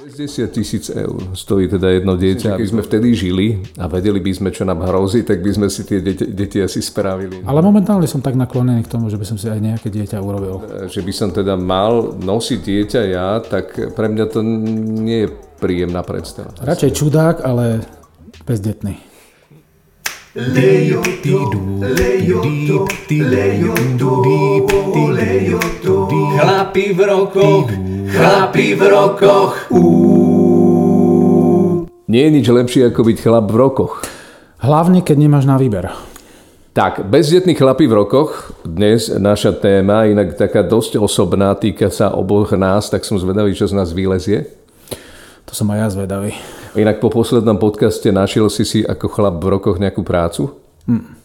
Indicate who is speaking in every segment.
Speaker 1: 60 tisíc eur stojí teda jedno dieťa. Keď sme vtedy žili a vedeli by sme, čo nám hrozí, tak by sme si tie deti, deti asi spravili.
Speaker 2: Ale momentálne som tak naklonený k tomu, že by som si aj nejaké dieťa urobil.
Speaker 1: Že by som teda mal nosiť dieťa ja, tak pre mňa to nie je príjemná predstava.
Speaker 2: Radšej čudák, ale bezdetný.
Speaker 3: Chlapi v rokoch, chlapi v rokoch.
Speaker 1: Nie je nič lepšie ako byť chlap v rokoch.
Speaker 2: Hlavne, keď nemáš na výber.
Speaker 1: Tak, bezdetní chlapi v rokoch, dnes naša téma, inak taká dosť osobná, týka sa oboch nás, tak som zvedavý, čo z nás vylezie.
Speaker 2: To som aj ja zvedavý.
Speaker 1: Inak po poslednom podcaste našiel si si ako chlap v rokoch nejakú prácu? Hm.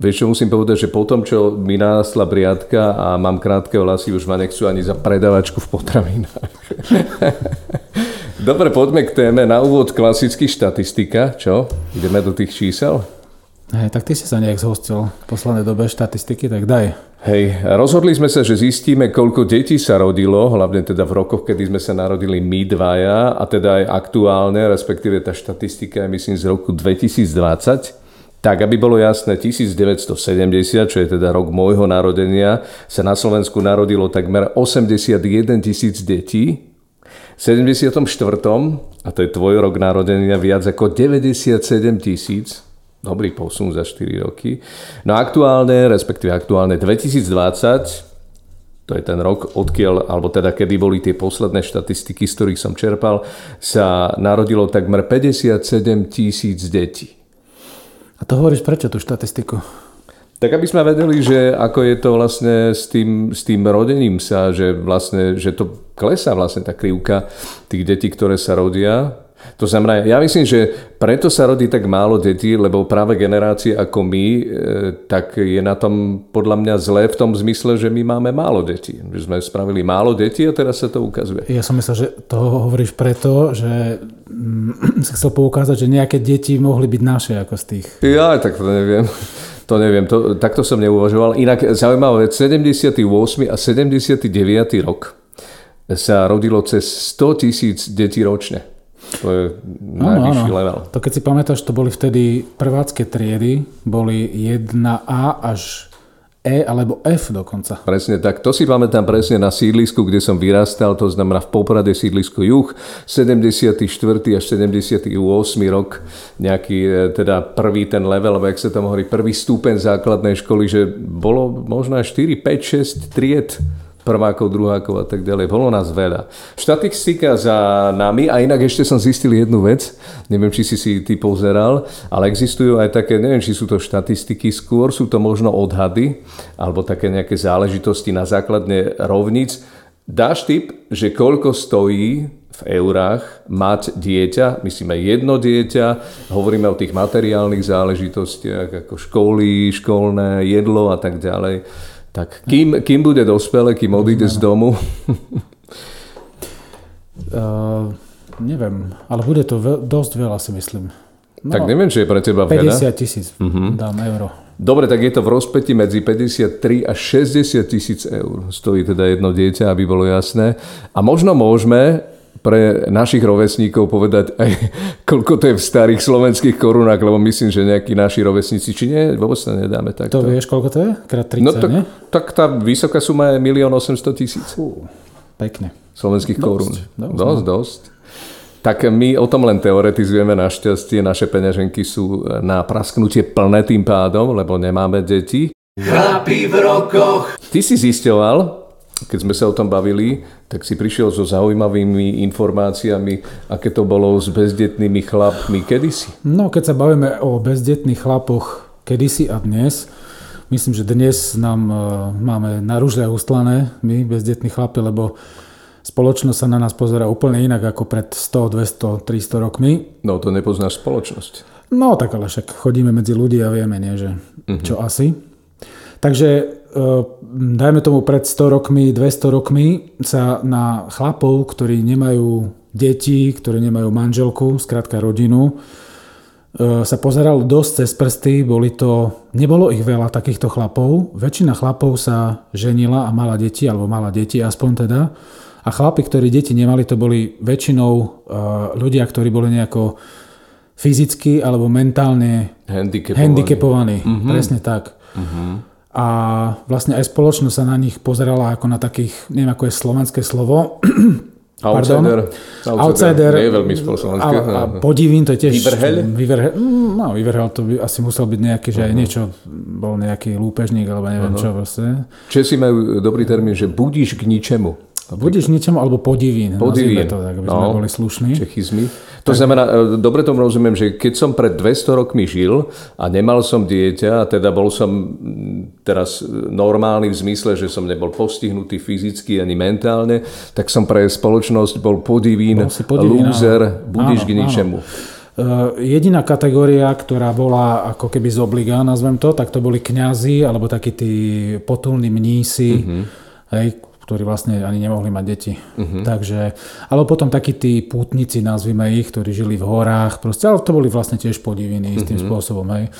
Speaker 1: Vieš čo, musím povedať, že po tom, čo mi nástla briadka a mám krátke vlasy, už ma nechcú ani za predavačku v potravinách. Dobre, poďme k téme. Na úvod klasický štatistika, čo? Ideme do tých čísel?
Speaker 2: Hej, tak ty si sa nejak zhostil v poslednej dobe štatistiky, tak daj.
Speaker 1: Hej, rozhodli sme sa, že zistíme, koľko detí sa rodilo, hlavne teda v rokoch, kedy sme sa narodili my dvaja, a teda aj aktuálne, respektíve tá štatistika je myslím z roku 2020. Tak, aby bolo jasné, 1970, čo je teda rok môjho narodenia, sa na Slovensku narodilo takmer 81 tisíc detí. V 74. a to je tvoj rok narodenia, viac ako 97 tisíc dobrý posun za 4 roky. No aktuálne, respektíve aktuálne 2020, to je ten rok, odkiaľ, alebo teda kedy boli tie posledné štatistiky, z ktorých som čerpal, sa narodilo takmer 57 tisíc detí.
Speaker 2: A to hovoríš prečo tú štatistiku?
Speaker 1: Tak aby sme vedeli, že ako je to vlastne s tým, s tým rodením sa, že vlastne, že to klesá vlastne tá krivka tých detí, ktoré sa rodia to znamená, ja myslím, že preto sa rodí tak málo detí, lebo práve generácie ako my, e, tak je na tom podľa mňa zlé v tom zmysle, že my máme málo detí. Že sme spravili málo detí a teraz sa to ukazuje.
Speaker 2: Ja som myslel, že to hovoríš preto, že mm, si chcel poukázať, že nejaké deti mohli byť naše ako z tých.
Speaker 1: Ja, tak to neviem. To neviem, to, takto som neuvažoval. Inak zaujímavé, 78. a 79. rok sa rodilo cez 100 tisíc detí ročne. To je najvyšší áno, áno. level.
Speaker 2: To keď si pamätáš, to boli vtedy prvácké triedy, boli 1A až E alebo F dokonca.
Speaker 1: Presne tak. To si pamätám presne na sídlisku, kde som vyrastal, to znamená v Poprade sídlisku Juh, 74. až 78. rok, nejaký e, teda prvý ten level, jak sa tam hovorí, prvý stupeň základnej školy, že bolo možno 4, 5, 6 tried prvákov, druhákov a tak ďalej. Bolo nás veľa. Štatistika za nami, a inak ešte som zistil jednu vec, neviem, či si si ty pozeral, ale existujú aj také, neviem, či sú to štatistiky, skôr sú to možno odhady, alebo také nejaké záležitosti na základne rovnic. Dáš tip, že koľko stojí v eurách mať dieťa, myslíme jedno dieťa, hovoríme o tých materiálnych záležitostiach ako školy, školné, jedlo a tak ďalej. Tak kým, kým bude dospelé, kým odíde z domu?
Speaker 2: uh, neviem, ale bude to ve- dosť veľa si myslím.
Speaker 1: No, tak neviem, či je pre teba
Speaker 2: 50 veľa. 50 tisíc uh-huh. dám euro.
Speaker 1: Dobre, tak je to v rozpeti medzi 53 a 60 tisíc eur. Stojí teda jedno dieťa, aby bolo jasné. A možno môžeme pre našich rovesníkov povedať aj koľko to je v starých slovenských korunách, lebo myslím, že nejakí naši rovesníci, či nie, vôbec sa nedáme tak.
Speaker 2: To vieš, koľko to je? Krát 30,
Speaker 1: no, tak,
Speaker 2: nie?
Speaker 1: tak tá vysoká suma je 1 800 tisíc.
Speaker 2: Pekne.
Speaker 1: Slovenských
Speaker 2: dosť,
Speaker 1: korún.
Speaker 2: Dosť,
Speaker 1: dosť, no. dosť. Tak my o tom len teoretizujeme, našťastie naše peňaženky sú na prasknutie plné tým pádom, lebo nemáme deti.
Speaker 3: Chlapi v rokoch.
Speaker 1: Ty si zisťoval, keď sme sa o tom bavili, tak si prišiel so zaujímavými informáciami, aké to bolo s bezdetnými chlapmi kedysi.
Speaker 2: No, keď sa bavíme o bezdetných chlapoch kedysi a dnes, myslím, že dnes nám uh, máme na ružle ustlané my, bezdetní chlapi, lebo spoločnosť sa na nás pozera úplne inak ako pred 100, 200, 300 rokmi.
Speaker 1: No, to nepoznáš spoločnosť.
Speaker 2: No, tak ale však chodíme medzi ľudí a vieme, nie, že uh-huh. čo asi. Takže dajme tomu pred 100 rokmi, 200 rokmi sa na chlapov, ktorí nemajú deti, ktorí nemajú manželku, skrátka rodinu, ehm, sa pozeral dosť cez prsty, boli to, nebolo ich veľa takýchto chlapov, väčšina chlapov sa ženila a mala deti, alebo mala deti aspoň teda, A chlapi, ktorí deti nemali, to boli väčšinou uh, ľudia, ktorí boli nejako fyzicky alebo mentálne
Speaker 1: Handicapovaní.
Speaker 2: handicapovaní. Mm-hmm. Presne tak. Mm-hmm. A vlastne aj spoločnosť sa na nich pozerala ako na takých, neviem ako je slovenské slovo,
Speaker 1: Outsider.
Speaker 2: Outsider.
Speaker 1: Nie je veľmi spoločenské.
Speaker 2: A, a podivín, to je tiež...
Speaker 1: Vyvrhel?
Speaker 2: Vyvrhel, no, vyvrhel to by asi musel byť nejaký, že aj niečo, bol nejaký lúpežník, alebo neviem čo proste.
Speaker 1: Česi majú dobrý termín, že budíš k ničemu.
Speaker 2: Budeš niečomu, alebo podivín.
Speaker 1: Podivín.
Speaker 2: to tak, aby sme
Speaker 1: No.
Speaker 2: boli slušní.
Speaker 1: Čechizmy. To znamená, e, dobre tomu rozumiem, že keď som pred 200 rokmi žil a nemal som dieťa, a teda bol som mm, teraz normálny v zmysle, že som nebol postihnutý fyzicky ani mentálne, tak som pre spoločnosť bol podivín,
Speaker 2: Bol podivín, áno.
Speaker 1: budíš
Speaker 2: Áno,
Speaker 1: k ničemu.
Speaker 2: Uh, jediná kategória, ktorá bola ako keby z obliga, nazvem to, tak to boli kňazi alebo takí tí potulní mnísi,
Speaker 1: Mhm.
Speaker 2: hej, ktorí vlastne ani nemohli mať deti.
Speaker 1: Mhm.
Speaker 2: Takže, alebo potom takí tí pútnici, nazvime ich, ktorí žili v horách, proste, ale to boli vlastne tiež podiviny istým
Speaker 1: Mhm.
Speaker 2: spôsobom. Hej.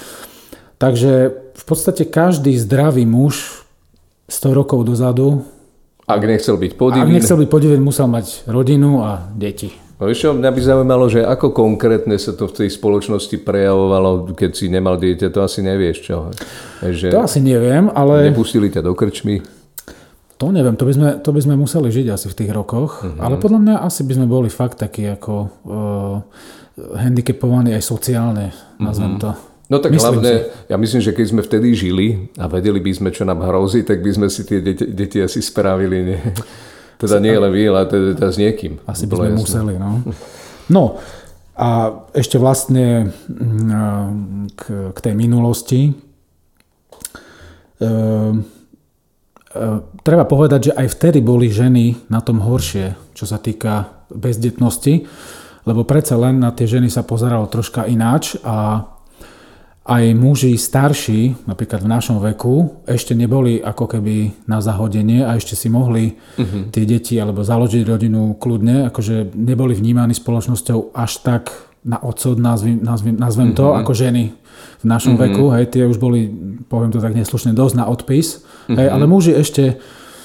Speaker 2: Takže v podstate každý zdravý muž 100 rokov dozadu,
Speaker 1: Ak nechcel byť
Speaker 2: ak
Speaker 1: podivín,
Speaker 2: nechcel byť podivený, musel mať rodinu a deti.
Speaker 1: No čo, mňa by zaujímalo, že ako konkrétne sa to v tej spoločnosti prejavovalo, keď si nemal dieťa, to asi nevieš čo. Že
Speaker 2: To asi neviem, ale...
Speaker 1: nepustili ťa do krčmy.
Speaker 2: To neviem, to by sme, to by sme museli žiť asi v tých rokoch,
Speaker 1: Mhm.
Speaker 2: ale podľa mňa asi by sme boli fakt takí ako uh, handicapovaní aj sociálne, nazvem to.
Speaker 1: No tak
Speaker 2: Myslím
Speaker 1: hlavne, ja myslím, že keď sme vtedy žili a vedeli by sme, čo nám hrozí, tak by sme si tie deti, deti asi spravili. Nie? Teda nie len vy, ale teda, teda s niekým.
Speaker 2: Asi by sme
Speaker 1: jasné.
Speaker 2: museli, no. No, a ešte vlastne mm, k, k tej minulosti. Ehm, treba povedať, že aj vtedy boli ženy na tom horšie, čo sa týka bezdetnosti, lebo predsa len na tie ženy sa pozeralo troška ináč a aj muži starší, napríklad v našom veku, ešte neboli ako keby na zahodenie a ešte si mohli uh-huh. tie deti alebo založiť rodinu kľudne, akože neboli vnímaní spoločnosťou až tak na odsud, nazvim, nazvim, nazvem to, uh-huh. ako ženy v našom uh-huh. veku, hej, tie už boli, poviem to tak neslušne, dosť na odpis, uh-huh. hej, ale muži ešte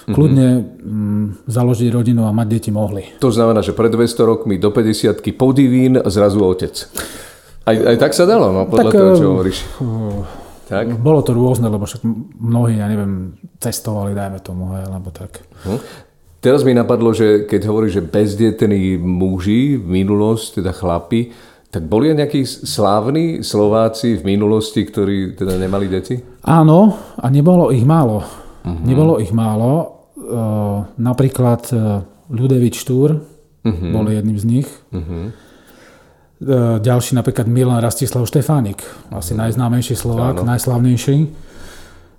Speaker 2: kľudne mm, založiť rodinu a mať deti mohli.
Speaker 1: To znamená, že pred 200 rokmi do 50 podivín, zrazu otec. Aj, aj tak sa dalo, no, podľa
Speaker 2: Tak,
Speaker 1: toho, čo
Speaker 2: eh,
Speaker 1: hovoríš. Tak?
Speaker 2: Bolo to rôzne, lebo však mnohí, ja neviem, cestovali, dajme tomu, hej, alebo tak.
Speaker 1: Hm. Teraz mi napadlo, že keď hovoríš, že bezdetní muži v minulosti, teda chlapi, tak boli aj nejakí slávni Slováci v minulosti, ktorí teda nemali deti?
Speaker 2: Áno, a nebolo ich málo. Uh-huh. Nebolo ich málo. Uh, napríklad uh, Ľudevič Štúr uh-huh. bol jedným z nich. Uh-huh. Uh, ďalší napríklad Milan Rastislav Štefánik, asi uh-huh. najznámejší Slovák,
Speaker 1: Áno.
Speaker 2: najslavnejší.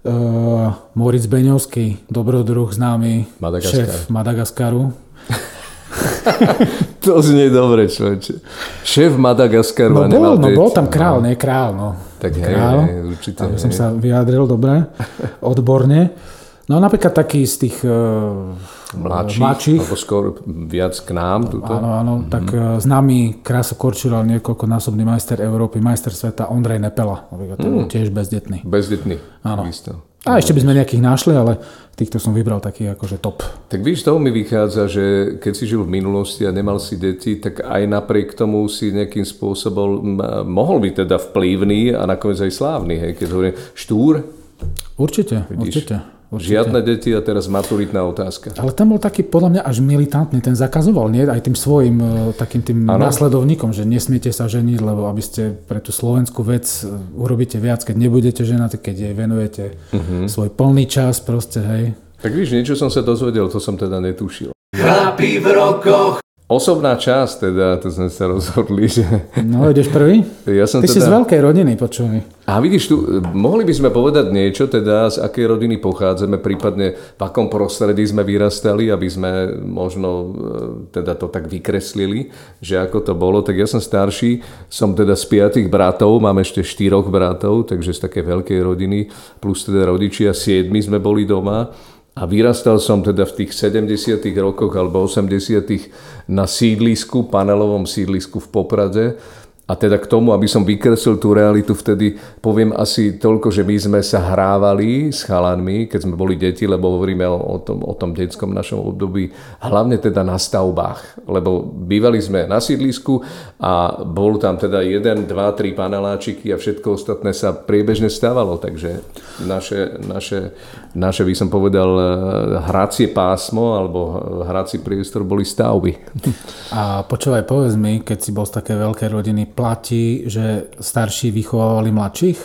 Speaker 2: Uh, Moritz Beňovský, dobrodruh známy,
Speaker 1: Madagaskar.
Speaker 2: šéf Madagaskaru.
Speaker 1: To znie dobre, človeče. Šéf Madagaskaru
Speaker 2: No bol, no bol tam král, nie král, no.
Speaker 1: Tak hej,
Speaker 2: král,
Speaker 1: hej, určite,
Speaker 2: aby som
Speaker 1: hej.
Speaker 2: sa vyjadril dobre, odborne. No napríklad taký z tých uh,
Speaker 1: Mladších,
Speaker 2: mladších
Speaker 1: alebo skôr viac k nám. Tuto.
Speaker 2: Áno, áno,
Speaker 1: Mhm.
Speaker 2: mm-hmm. tak uh, známy Kráso Korčural, niekoľkonásobný majster Európy, majster sveta Ondrej Nepela, napríklad, bol tiež bezdetný.
Speaker 1: Bezdetný.
Speaker 2: Áno.
Speaker 1: takisto.
Speaker 2: A ešte by sme nejakých našli, ale týchto som vybral takých akože top.
Speaker 1: Tak víš, toho mi vychádza, že keď si žil v minulosti a nemal si deti, tak aj napriek tomu si nejakým spôsobom mohol byť teda vplyvný a nakoniec aj slávny. Hej? Keď hovorím štúr,
Speaker 2: Určite,
Speaker 1: Vidíš,
Speaker 2: určite. Určite.
Speaker 1: žiadne deti a teraz maturitná otázka.
Speaker 2: Ale ten bol taký podľa mňa až militantný, ten zakazoval, nie? Aj tým svojim e, takým tým
Speaker 1: Áno.
Speaker 2: následovníkom, že nesmiete sa ženiť, lebo aby ste pre tú slovenskú vec e, urobíte viac, keď nebudete ženatí, keď jej venujete
Speaker 1: Mhm.
Speaker 2: svoj plný čas proste, hej.
Speaker 1: Tak víš, niečo som sa dozvedel, to som teda netušil.
Speaker 3: Chlapi v rokoch.
Speaker 1: Osobná časť, teda, to sme sa rozhodli, že...
Speaker 2: No, ideš prvý?
Speaker 1: Ja som
Speaker 2: Ty si z
Speaker 1: teda...
Speaker 2: veľkej rodiny, počuj.
Speaker 1: A vidíš, tu, mohli by sme povedať niečo, teda z akej rodiny pochádzame, prípadne v akom prostredí sme vyrastali, aby sme možno e, teda to tak vykreslili, že ako to bolo. Tak ja som starší, som teda z piatých bratov, mám ešte štyroch bratov, takže z také veľkej rodiny, plus teda rodičia, siedmi sme boli doma. A vyrastal som teda v tých 70 rokoch alebo 80 na sídlisku, panelovom sídlisku v Poprade. A teda k tomu, aby som vykreslil tú realitu, vtedy poviem asi toľko, že my sme sa hrávali s chalanmi, keď sme boli deti, lebo hovoríme o, o, tom, o tom detskom našom období, hlavne teda na stavbách. Lebo bývali sme na sídlisku a bol tam teda jeden, dva, tri paneláčiky a všetko ostatné sa priebežne stávalo. Takže naše, naše, naše by som povedal, hracie pásmo alebo hrací priestor boli stavby.
Speaker 2: A počúvaj, povedz mi, keď si bol z také veľké rodiny, platí, že starší vychovávali mladších?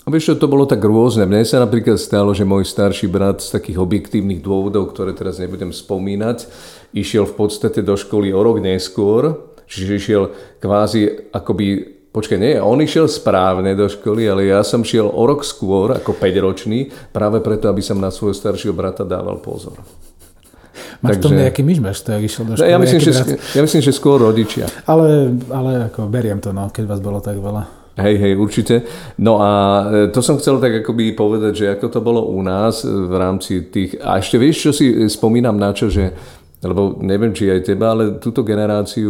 Speaker 1: A vieš to bolo tak rôzne. Mne sa napríklad stalo, že môj starší brat z takých objektívnych dôvodov, ktoré teraz nebudem spomínať, išiel v podstate do školy o rok neskôr, čiže išiel kvázi akoby Počkaj, nie, on išiel správne do školy, ale ja som šiel o rok skôr, ako 5-ročný, práve preto, aby som na svojho staršieho brata dával pozor.
Speaker 2: Máš Takže... v tom nejaký myšmaš, to jak išiel do školy?
Speaker 1: Ja myslím, že, ja myslím, že skôr rodičia.
Speaker 2: Ale, ale ako beriem to, no, keď vás bolo tak veľa.
Speaker 1: Hej, hej, určite. No a e, to som chcel tak akoby povedať, že ako to bolo u nás v rámci tých... A ešte vieš, čo si spomínam na čo, že lebo neviem, či aj teba, ale túto generáciu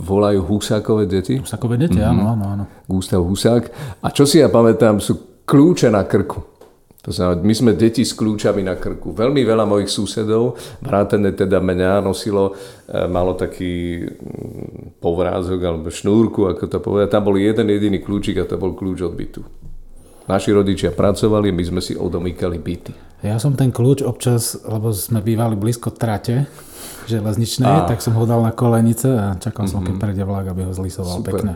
Speaker 1: volajú Husákové deti.
Speaker 2: Husákové deti, mm-hmm. áno, áno, áno.
Speaker 1: Gústav Husák. A čo si ja pamätám, sú kľúče na krku. To znamená, my sme deti s kľúčami na krku. Veľmi veľa mojich susedov, vrátane teda mňa, nosilo, e, malo taký mm, povrázok alebo šnúrku, ako to povedať. Tam bol jeden jediný kľúčik a to bol kľúč od bytu. Naši rodičia pracovali, my sme si odomýkali byty.
Speaker 2: Ja som ten kľúč občas, lebo sme bývali blízko trate železničnej, a. tak som ho dal na kolenice a čakal som, mm-hmm. keď mhm. prejde vlak, aby ho zlisoval Super. pekne.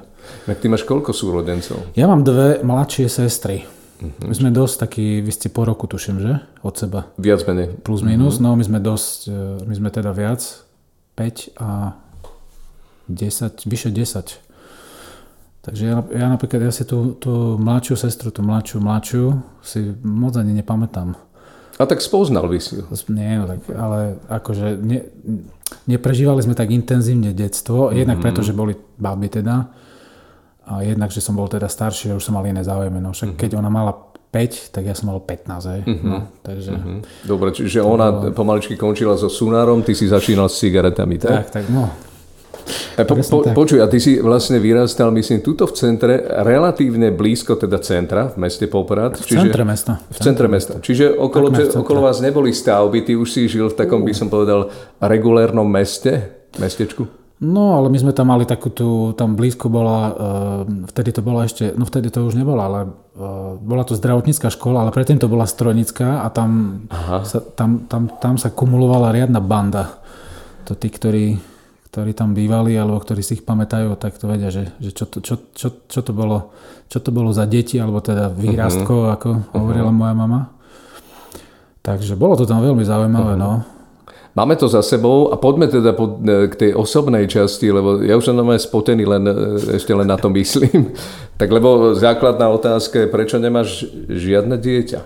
Speaker 1: Tak ty máš koľko súrodencov?
Speaker 2: Ja mám dve mladšie sestry. Uh-huh. My sme dosť takí, vy ste po roku tuším, že? Od seba.
Speaker 1: Viac menej.
Speaker 2: Plus minus, uh-huh. no my sme dosť, e, my sme teda viac, 5 a 10, vyše 10. Takže ja, ja napríklad, ja si tú, tú mladšiu sestru, tú mladšiu, mladšiu, si moc ani nepamätám.
Speaker 1: A tak spoznal by si ju.
Speaker 2: Nie, no tak, ale akože ne, neprežívali sme tak intenzívne detstvo, jednak mm-hmm. preto, že boli baby teda, a jednak, že som bol teda starší a už som mal iné záujmy. No však mm-hmm. keď ona mala 5, tak ja som mal 15. Hej. Mm-hmm. No, takže... Mm-hmm.
Speaker 1: Dobre, čiže ona bolo... pomaličky končila so sunárom, ty si začínal s cigaretami,
Speaker 2: tak? Tak, tak, no.
Speaker 1: A po, po, počuj, a ty si vlastne vyrastal, myslím, tuto v centre, relatívne blízko teda centra, v meste Poprad.
Speaker 2: V čiže, centre mesta.
Speaker 1: V centre mesta. Čiže okolo, te, okolo vás neboli stavby, ty už si žil v takom, by som povedal, regulérnom meste, mestečku?
Speaker 2: No, ale my sme tam mali takú tú, tam blízko bola, uh, vtedy to bola ešte, no vtedy to už nebola, ale uh, bola to zdravotnícka škola, ale predtým to bola strojnická a tam sa, tam, tam, tam sa kumulovala riadna banda. To tí, ktorí, ktorí tam bývali, alebo ktorí si ich pamätajú, tak to vedia, že, že čo, to, čo, čo, čo, to bolo, čo to bolo za deti, alebo teda výrastkov, uh-huh. ako hovorila uh-huh. moja mama. Takže bolo to tam veľmi zaujímavé, uh-huh. no.
Speaker 1: Máme to za sebou a poďme teda pod, e, k tej osobnej časti, lebo ja už som spotený, len, e, ešte len na to myslím. tak lebo základná otázka je, prečo nemáš žiadne dieťa?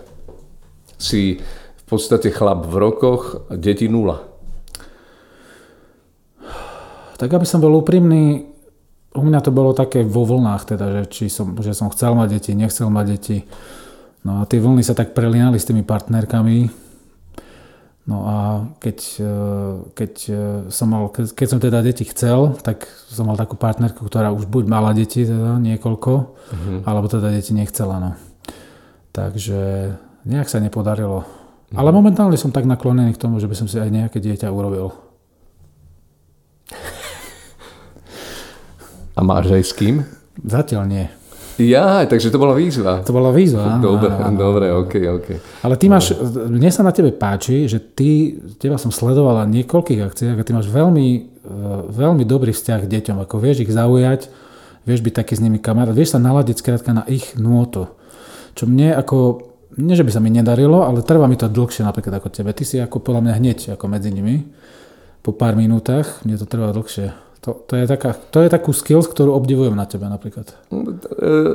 Speaker 1: Si v podstate chlap v rokoch, deti nula.
Speaker 2: Tak aby som bol úprimný, u mňa to bolo také vo vlnách, teda, že, či som, že som chcel mať deti, nechcel mať deti. No a tie vlny sa tak prelinali s tými partnerkami, No a keď, e, keď, e, som mal, keď som teda deti chcel, tak som mal takú partnerku, ktorá už buď mala deti, teda niekoľko, uh-huh. alebo teda deti nechcela. No. Takže nejak sa nepodarilo. Uh-huh. Ale momentálne som tak naklonený k tomu, že by som si aj nejaké dieťa urobil.
Speaker 1: A máš aj s kým?
Speaker 2: Zatiaľ nie.
Speaker 1: Ja, takže to bola výzva.
Speaker 2: To bola výzva.
Speaker 1: Dobre, áno. dobre, ok, ok.
Speaker 2: Ale ty máš, mne sa na tebe páči, že ty, teba som sledovala niekoľkých akciách a ty máš veľmi, e, veľmi dobrý vzťah k deťom, ako vieš ich zaujať, vieš byť taký s nimi kamarát, vieš sa naladiť skrátka na ich nôtu. Čo mne ako, nie že by sa mi nedarilo, ale trvá mi to dlhšie napríklad ako tebe. Ty si ako podľa mňa hneď ako medzi nimi. Po pár minútach, mne to trvá dlhšie. To, to, je taká, to je takú skills, ktorú obdivujem na tebe napríklad.
Speaker 1: E,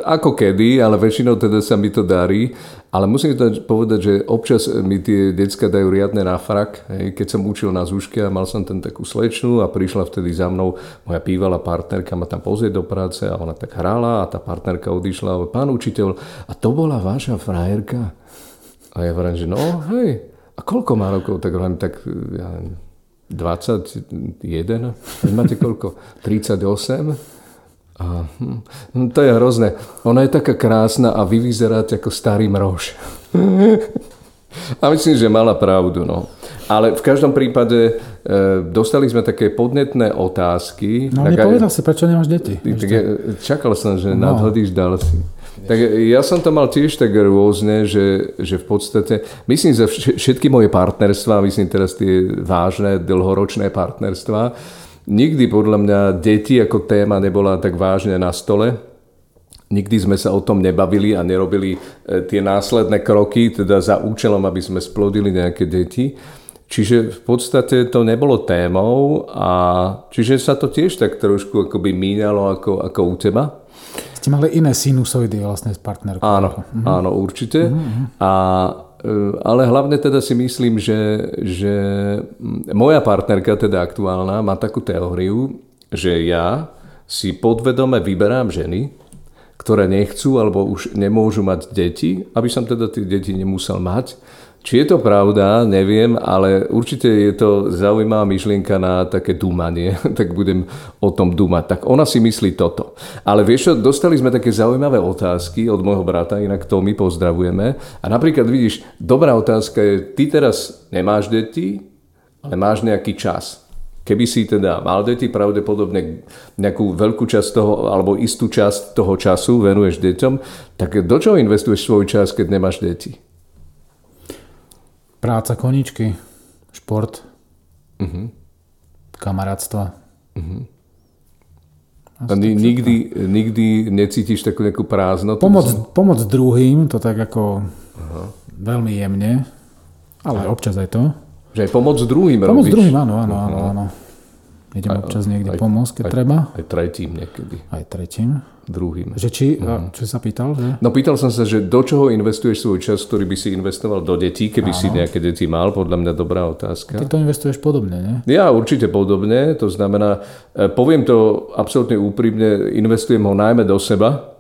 Speaker 1: ako kedy, ale väčšinou teda sa mi to darí. Ale musím to povedať, že občas mi tie decka dajú riadne na frak. Hej. Keď som učil na Zúške a mal som ten takú slečnu a prišla vtedy za mnou moja bývalá partnerka ma tam pozrieť do práce a ona tak hrála a tá partnerka odišla a pán učiteľ, a to bola vaša frajerka? A ja hovorím, že no hej, a koľko má rokov? Tak hovorím, tak ja neviem, 21, máte koľko? 38? A A, hm, to je hrozné. Ona je taká krásna a vy vyzeráte ako starý mrož. a myslím, že mala pravdu. No. Ale v každom prípade e, dostali sme také podnetné otázky.
Speaker 2: No nepovedal si, prečo nemáš deti?
Speaker 1: Tak čakal som, že no. nadhodíš, dal si. Tak ja som to mal tiež tak rôzne, že, že v podstate, myslím, že všetky moje partnerstvá, myslím teraz tie vážne, dlhoročné partnerstvá, Nikdy podľa mňa deti ako téma nebola tak vážne na stole. Nikdy sme sa o tom nebavili a nerobili e, tie následné kroky, teda za účelom, aby sme splodili nejaké deti. Čiže v podstate to nebolo témou a čiže sa to tiež tak trošku akoby míňalo ako, ako u teba.
Speaker 2: Ste mali iné sinusoidy vlastne s partnerkou.
Speaker 1: Áno, mhm. áno, určite. Mhm. A E, ale hlavne teda si myslím, že, že moja partnerka, teda aktuálna, má takú teóriu, že ja si podvedome vyberám ženy, ktoré nechcú alebo už nemôžu mať deti, aby som teda tie deti nemusel mať či je to pravda, neviem, ale určite je to zaujímavá myšlienka na také dúmanie, tak budem o tom dúmať. Tak ona si myslí toto. Ale vieš čo, dostali sme také zaujímavé otázky od môjho brata, inak to my pozdravujeme. A napríklad vidíš, dobrá otázka je, ty teraz nemáš deti, ale máš nejaký čas. Keby si teda mal deti, pravdepodobne nejakú veľkú časť toho, alebo istú časť toho času venuješ deťom, tak do čoho investuješ svoj čas, keď nemáš deti?
Speaker 2: Práca, koničky, šport, uh-huh. kamarátstva. Uh-huh.
Speaker 1: A ni- nikdy, nikdy necítiš takú nejakú prázdnotu?
Speaker 2: Pomoc, pomoc druhým, to tak ako uh-huh. veľmi jemne, ale uh-huh. občas aj to.
Speaker 1: Že aj pomoc druhým
Speaker 2: Pomoc robíš? druhým, áno, áno, áno. áno. Idem občas niekde aj, pomôcť, keď
Speaker 1: aj,
Speaker 2: treba.
Speaker 1: Aj tretím niekedy.
Speaker 2: Aj tretím.
Speaker 1: Druhým.
Speaker 2: Že či, mm. čo sa pýtal? Že?
Speaker 1: No pýtal som sa, že do čoho investuješ svoj čas, ktorý by si investoval do detí, keby Áno. si nejaké deti mal? Podľa mňa dobrá otázka.
Speaker 2: Ty to investuješ podobne, nie?
Speaker 1: Ja určite podobne. To znamená, e, poviem to absolútne úprimne, investujem ho najmä do seba.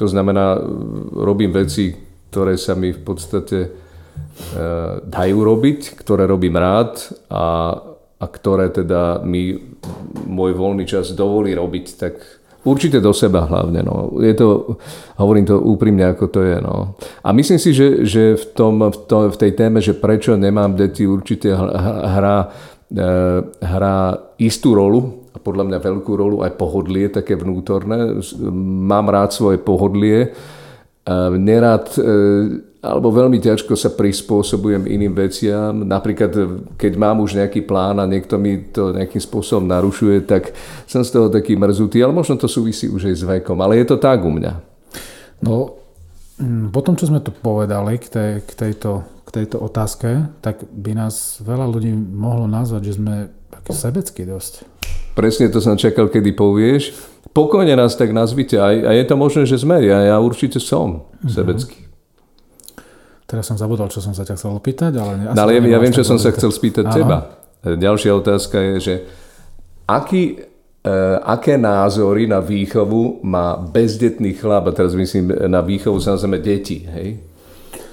Speaker 1: To znamená, e, robím veci, ktoré sa mi v podstate e, dajú robiť, ktoré robím rád a a ktoré teda mi môj voľný čas dovolí robiť, tak určite do seba hlavne. No. Je to, hovorím to úprimne, ako to je. No. A myslím si, že, že v, tom, v, to, v tej téme, že prečo nemám deti, určite hrá, e, hrá istú rolu a podľa mňa veľkú rolu aj pohodlie také vnútorné. Mám rád svoje pohodlie. E, nerad e, alebo veľmi ťažko sa prispôsobujem iným veciam. Napríklad, keď mám už nejaký plán a niekto mi to nejakým spôsobom narušuje, tak som z toho taký mrzutý, ale možno to súvisí už aj s vekom. Ale je to tak u mňa.
Speaker 2: No, mm, po tom, čo sme tu povedali k, tej, k, tejto, k tejto otázke, tak by nás veľa ľudí mohlo nazvať, že sme takí sebeckí dosť.
Speaker 1: Presne to som čakal, kedy povieš. Pokojne nás tak nazvite. A, a je to možné, že sme. Ja, ja určite som mm-hmm. sebecký.
Speaker 2: Teraz som zabudol, čo som sa ťa chcel opýtať, ale...
Speaker 1: No, ale ja, ja viem, čo som sa chcel spýtať Áno. teba. Ďalšia otázka je, že aký, e, aké názory na výchovu má bezdetný chlap, a teraz myslím na výchovu samozrejme detí, hej?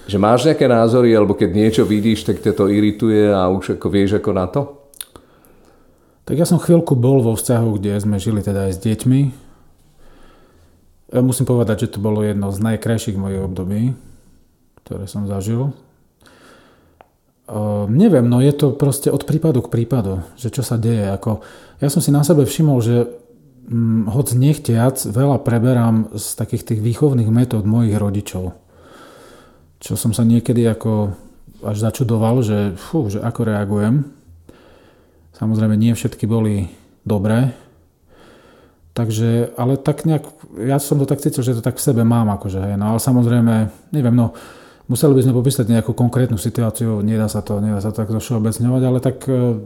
Speaker 1: Že máš nejaké názory, alebo keď niečo vidíš, tak ťa to irituje a už ako vieš ako na to?
Speaker 2: Tak ja som chvíľku bol vo vzťahu, kde sme žili teda aj s deťmi. Ja musím povedať, že to bolo jedno z najkrajších mojich období ktoré som zažil. Uh, neviem, no je to proste od prípadu k prípadu, že čo sa deje. Ako, ja som si na sebe všimol, že hm, hoď nechtiac veľa preberám z takých tých výchovných metód mojich rodičov. Čo som sa niekedy ako až začudoval, že, fú, že ako reagujem. Samozrejme nie všetky boli dobré, Takže, ale tak nejak, ja som to tak cítil, že to tak v sebe mám, akože, hej, no ale samozrejme, neviem, no, Museli by sme popísať nejakú konkrétnu situáciu, nedá sa to, nedá sa to tak všeobecňovať, ale tak uh,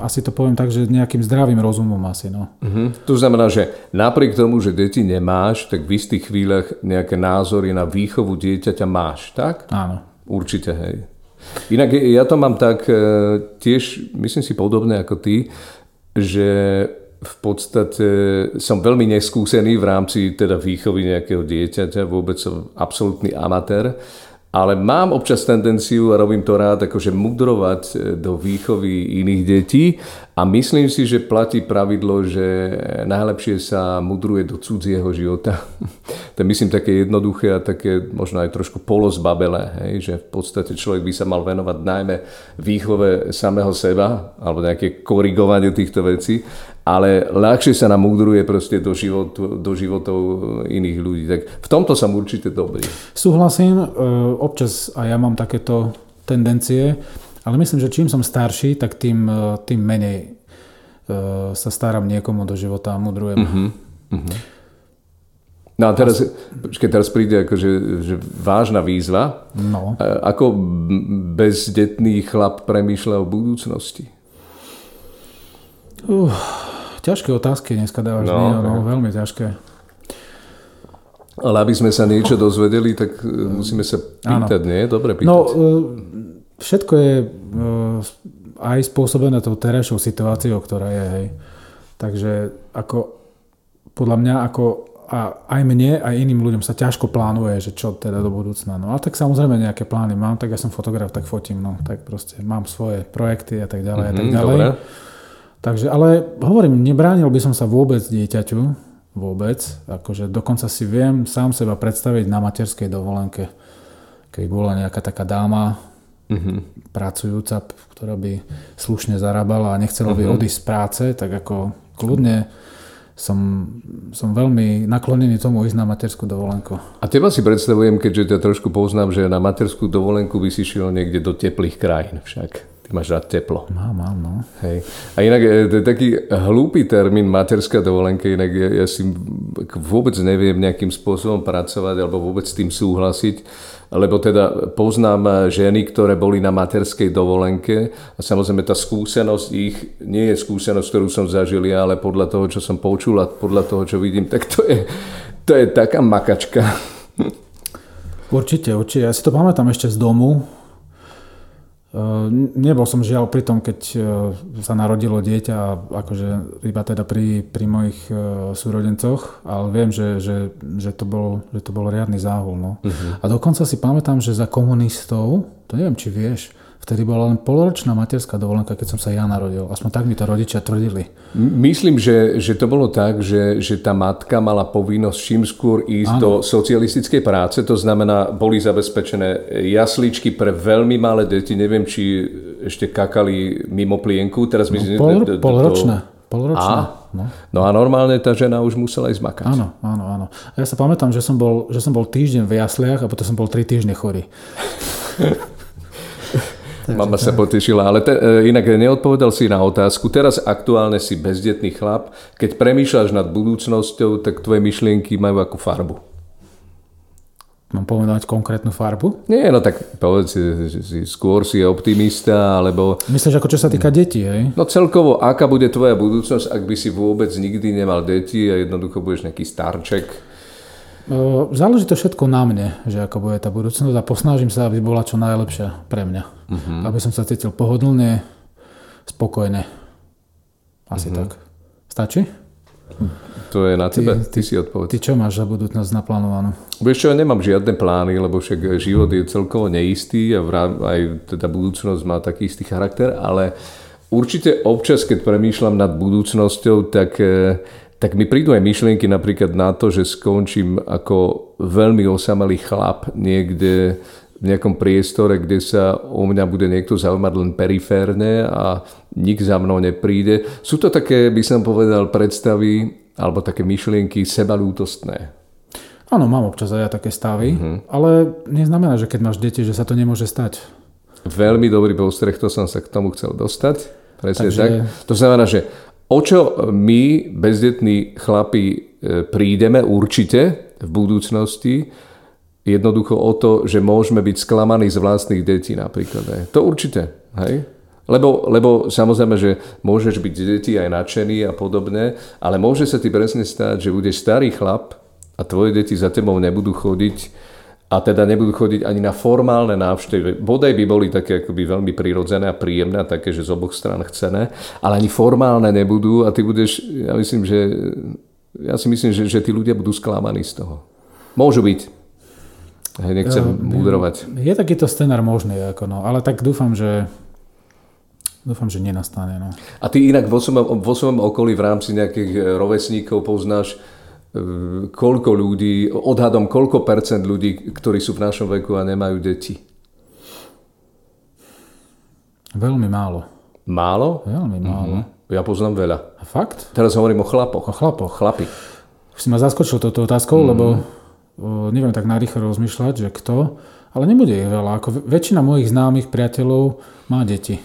Speaker 2: asi to poviem tak, že nejakým zdravým rozumom asi. No.
Speaker 1: Uh-huh. To znamená, že napriek tomu, že deti nemáš, tak v istých chvíľach nejaké názory na výchovu dieťaťa máš, tak?
Speaker 2: Áno.
Speaker 1: Určite, hej. Inak ja to mám tak e, tiež, myslím si podobne ako ty, že v podstate som veľmi neskúsený v rámci teda výchovy nejakého dieťaťa, vôbec som absolútny amatér ale mám občas tendenciu, a robím to rád, akože mudrovať e, do výchovy iných detí a myslím si, že platí pravidlo, že najlepšie sa mudruje do cudzieho života. to je myslím také jednoduché a také možno aj trošku polozbabelé, hej? že v podstate človek by sa mal venovať najmä výchove samého seba alebo nejaké korigovanie týchto vecí ale ľahšie sa nám udruje proste do, životu, do životov iných ľudí. Tak v tomto som určite dobrý.
Speaker 2: Súhlasím, e, občas aj ja mám takéto tendencie, ale myslím, že čím som starší, tak tým, e, tým menej sa starám niekomu do života a mudrujem. Uh-huh. Uh-huh.
Speaker 1: No a teraz, počkej, teraz príde akože, že vážna výzva. No. Ako bezdetný chlap premýšľa o budúcnosti?
Speaker 2: Uh, Ťažké otázky dneska dávaš, no, nie, no, veľmi ťažké.
Speaker 1: Ale aby sme sa niečo dozvedeli, tak e, musíme sa pýtať, Áno. nie? Dobre pýtať.
Speaker 2: No, všetko je e, aj spôsobené tou terajšou situáciou, ktorá je, hej. Takže ako, podľa mňa, ako a aj mne, aj iným ľuďom sa ťažko plánuje, že čo teda do budúcna. No a tak samozrejme nejaké plány mám, tak ja som fotograf, tak fotím, no tak proste mám svoje projekty a tak ďalej mm-hmm, a tak mhm, ďalej. Dobre. Takže, ale hovorím, nebránil by som sa vôbec dieťaťu, vôbec. Akože dokonca si viem sám seba predstaviť na materskej dovolenke, keď bola nejaká taká dáma, mm-hmm. pracujúca, ktorá by slušne zarábala a nechcela by mm-hmm. odísť z práce, tak ako kľudne som, som veľmi naklonený tomu ísť na materskú dovolenku.
Speaker 1: A teba si predstavujem, keďže ťa trošku poznám, že na materskú dovolenku by si šiel niekde do teplých krajín však máš rád teplo.
Speaker 2: Mám, mám, no.
Speaker 1: Hej. A inak e, to je taký hlúpy termín materská dovolenka, inak ja, ja si vôbec neviem nejakým spôsobom pracovať alebo vôbec s tým súhlasiť, lebo teda poznám ženy, ktoré boli na materskej dovolenke a samozrejme tá skúsenosť ich nie je skúsenosť, ktorú som zažil ja, ale podľa toho, čo som počul a podľa toho, čo vidím, tak to je, to je taká makačka.
Speaker 2: Určite, určite. Ja si to pamätám ešte z domu, nebol som žiaľ pri tom, keď e, sa narodilo dieťa, akože iba teda pri, pri mojich e, súrodencoch, ale viem, že, že, že, to, bol, že to bol riadny záhul. No. Uh-huh. A dokonca si pamätám, že za komunistov, to neviem, či vieš, Vtedy bola len poloročná materská dovolenka, keď som sa ja narodil. Aspoň tak mi to rodičia tvrdili.
Speaker 1: Myslím, že, že to bolo tak, že, že tá matka mala povinnosť čím skôr ísť ano. do socialistickej práce. To znamená, boli zabezpečené jasličky pre veľmi malé deti. Neviem, či ešte kakali mimo plienku. Teraz
Speaker 2: no, myslím, pol, do, polročné. Polročné.
Speaker 1: A? No. no a normálne tá žena už musela ísť makať.
Speaker 2: Áno, áno, áno. A ja sa pamätám, že som bol, že som bol týždeň v jasliach a potom som bol tri týždne chorý.
Speaker 1: Mama sa potešila, ale te, e, inak neodpovedal si na otázku. Teraz aktuálne si bezdetný chlap. Keď premýšľaš nad budúcnosťou, tak tvoje myšlienky majú akú farbu?
Speaker 2: Mám povedať konkrétnu farbu?
Speaker 1: Nie, no tak povedz, si, skôr si optimista, alebo...
Speaker 2: Myslíš ako čo sa týka detí, hej?
Speaker 1: No celkovo, aká bude tvoja budúcnosť, ak by si vôbec nikdy nemal deti a jednoducho budeš nejaký starček?
Speaker 2: Záleží to všetko na mne, že ako bude tá budúcnosť a posnažím sa, aby bola čo najlepšia pre mňa. Uh-huh. Aby som sa cítil pohodlne, spokojne. Asi uh-huh. tak. Stačí?
Speaker 1: To je na tebe, ty, ty si odpovedz.
Speaker 2: Ty čo máš za budúcnosť naplánovanú?
Speaker 1: Vieš čo, ja nemám žiadne plány, lebo však život je celkovo neistý a aj teda budúcnosť má taký istý charakter, ale určite občas, keď premýšľam nad budúcnosťou, tak eh, tak mi prídu aj myšlienky napríklad na to, že skončím ako veľmi osamelý chlap niekde v nejakom priestore, kde sa o mňa bude niekto zaujímať len periférne a nik za mnou nepríde. Sú to také, by som povedal, predstavy alebo také myšlienky sebalútostné.
Speaker 2: Áno, mám občas aj ja také stavy, uh-huh. ale neznamená, že keď máš deti, že sa to nemôže stať.
Speaker 1: Veľmi dobrý postreh, to som sa k tomu chcel dostať. Presne Takže... tak. To znamená, že O čo my, bezdetní chlapi, e, prídeme určite v budúcnosti, jednoducho o to, že môžeme byť sklamaní z vlastných detí napríklad. Hej. To určite. Hej? Lebo, lebo samozrejme, že môžeš byť z detí aj nadšený a podobne, ale môže sa ti presne stať, že budeš starý chlap a tvoje deti za tebou nebudú chodiť a teda nebudú chodiť ani na formálne návštevy. Bodaj by boli také akoby veľmi prirodzené a príjemné, také, že z oboch strán chcené, ale ani formálne nebudú a ty budeš, ja myslím, že ja si myslím, že, že tí ľudia budú sklamaní z toho. Môžu byť. Hej, nechcem
Speaker 2: Eh,
Speaker 1: budrovať.
Speaker 2: Je takýto scenár možný, ako no, ale tak dúfam, že dúfam, že nenastane. No.
Speaker 1: A ty inak vo svojom, vo svojom okolí v rámci nejakých e, rovesníkov poznáš koľko ľudí, odhadom koľko percent ľudí, ktorí sú v našom veku a nemajú deti?
Speaker 2: Veľmi málo.
Speaker 1: Málo?
Speaker 2: Veľmi málo.
Speaker 1: Ja poznám veľa.
Speaker 2: A fakt?
Speaker 1: Teraz hovorím o chlapoch.
Speaker 2: O chlapoch.
Speaker 1: Chlapi.
Speaker 2: Si ma zaskočil touto otázkou, mm. lebo o, neviem tak narýchlo rozmýšľať, že kto, ale nebude ich veľa. Ako väč- väčšina mojich známych priateľov má deti.